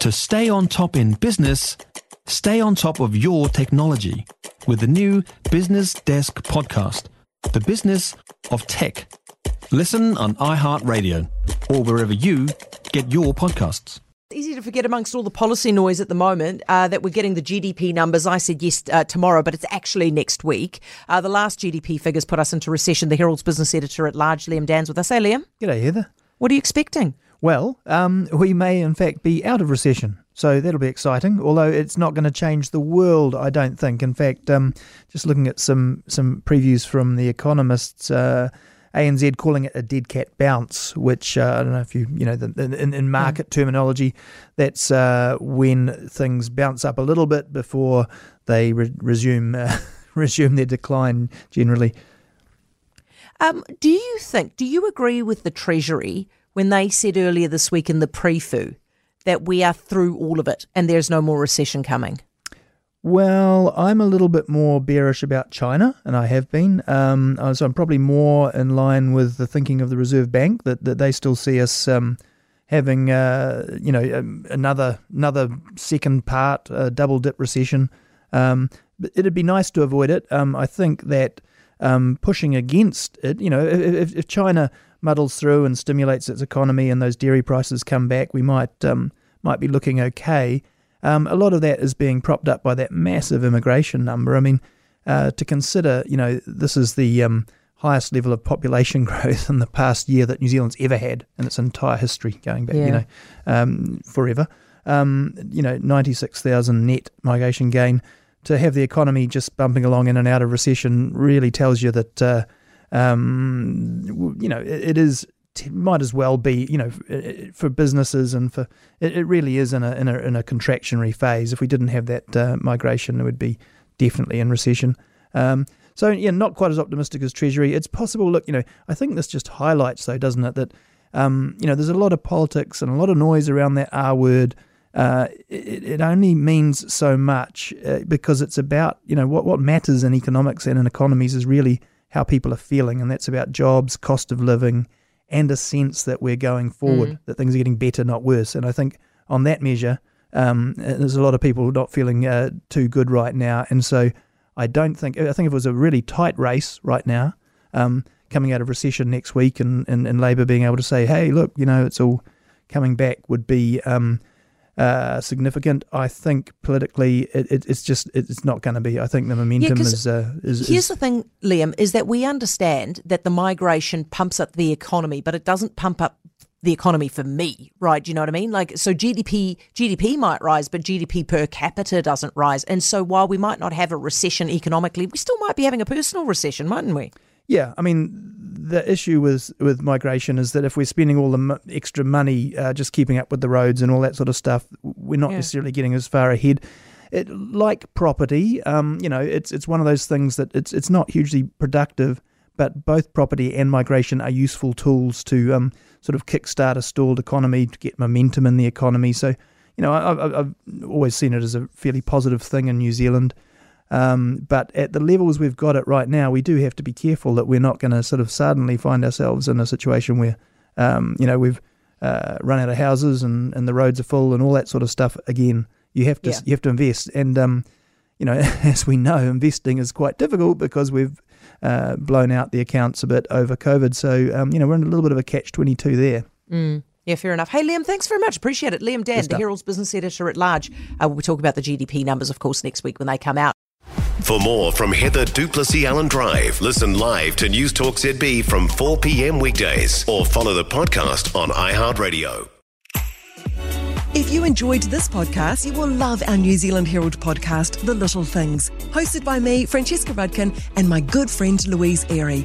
To stay on top in business, stay on top of your technology with the new Business Desk podcast, The Business of Tech. Listen on iHeartRadio or wherever you get your podcasts. Easy to forget amongst all the policy noise at the moment uh, that we're getting the GDP numbers. I said yes uh, tomorrow, but it's actually next week. Uh, the last GDP figures put us into recession. The Herald's business editor at large, Liam Dann, with us. Hey, Liam. G'day, Heather. What are you expecting? Well, um, we may in fact be out of recession. So that'll be exciting, although it's not going to change the world, I don't think. In fact, um, just looking at some, some previews from the economists, uh, ANZ calling it a dead cat bounce, which uh, I don't know if you you know the, in, in market mm. terminology, that's uh, when things bounce up a little bit before they re- resume uh, resume their decline generally. Um, do you think? Do you agree with the Treasury when they said earlier this week in the PREFU that we are through all of it and there's no more recession coming? Well, I'm a little bit more bearish about China, and I have been. Um, uh, so I'm probably more in line with the thinking of the Reserve Bank that, that they still see us um, having, uh, you know, um, another another second part, uh, double dip recession. Um, it'd be nice to avoid it. Um, I think that um, pushing against it, you know, if, if, China muddles through and stimulates its economy and those dairy prices come back, we might might be looking okay. Um, a lot of that is being propped up by that massive immigration number. I mean, uh, to consider, you know, this is the um, highest level of population growth in the past year that New Zealand's ever had in its entire history, going back, yeah. you know, um, forever. Um, you know, 96,000 net migration gain. To have the economy just bumping along in and out of recession really tells you that, uh, um, you know, it, it is might as well be, you know, for businesses and for it, it really is in a, in a in a contractionary phase. If we didn't have that uh, migration, it would be definitely in recession. Um, so yeah, not quite as optimistic as Treasury. It's possible. Look, you know, I think this just highlights, though, doesn't it, that um, you know, there's a lot of politics and a lot of noise around that R word. Uh, it, it, only means so much uh, because it's about you know what what matters in economics and in economies is really how people are feeling, and that's about jobs, cost of living, and a sense that we're going forward, mm. that things are getting better, not worse. And I think on that measure, um, there's a lot of people not feeling uh, too good right now. And so I don't think, I think if it was a really tight race right now, um, coming out of recession next week and, and, and Labour being able to say, hey, look, you know, it's all coming back would be um, uh, significant. I think politically, it, it, it's just it's not going to be. I think the momentum yeah, is, uh, is. Here's is, the thing, Liam, is that we understand that the migration pumps up the economy, but it doesn't pump up the economy for me, right? Do you know what I mean? Like, so GDP GDP might rise, but GDP per capita doesn't rise. And so, while we might not have a recession economically, we still might be having a personal recession, mightn't we? Yeah, I mean, the issue with with migration is that if we're spending all the extra money uh, just keeping up with the roads and all that sort of stuff, we're not yeah. necessarily getting as far ahead. It, like property, um, you know, it's it's one of those things that it's it's not hugely productive, but both property and migration are useful tools to um, sort of kickstart a stalled economy to get momentum in the economy. So, you know, I, I've always seen it as a fairly positive thing in New Zealand. Um, but at the levels we've got it right now, we do have to be careful that we're not going to sort of suddenly find ourselves in a situation where, um, you know, we've uh, run out of houses and, and the roads are full and all that sort of stuff. Again, you have to yeah. you have to invest, and um, you know, as we know, investing is quite difficult because we've uh, blown out the accounts a bit over COVID. So um, you know, we're in a little bit of a catch twenty two there. Mm. Yeah, fair enough. Hey, Liam, thanks very much. Appreciate it. Liam Dann, the Herald's business editor at large. Uh, we'll talk about the GDP numbers, of course, next week when they come out. For more from Heather du Plessis-Allen Drive, listen live to News Talk ZB from 4 p.m. weekdays or follow the podcast on iHeartRadio. If you enjoyed this podcast, you will love our New Zealand Herald podcast, The Little Things, hosted by me, Francesca Rudkin, and my good friend Louise Airy.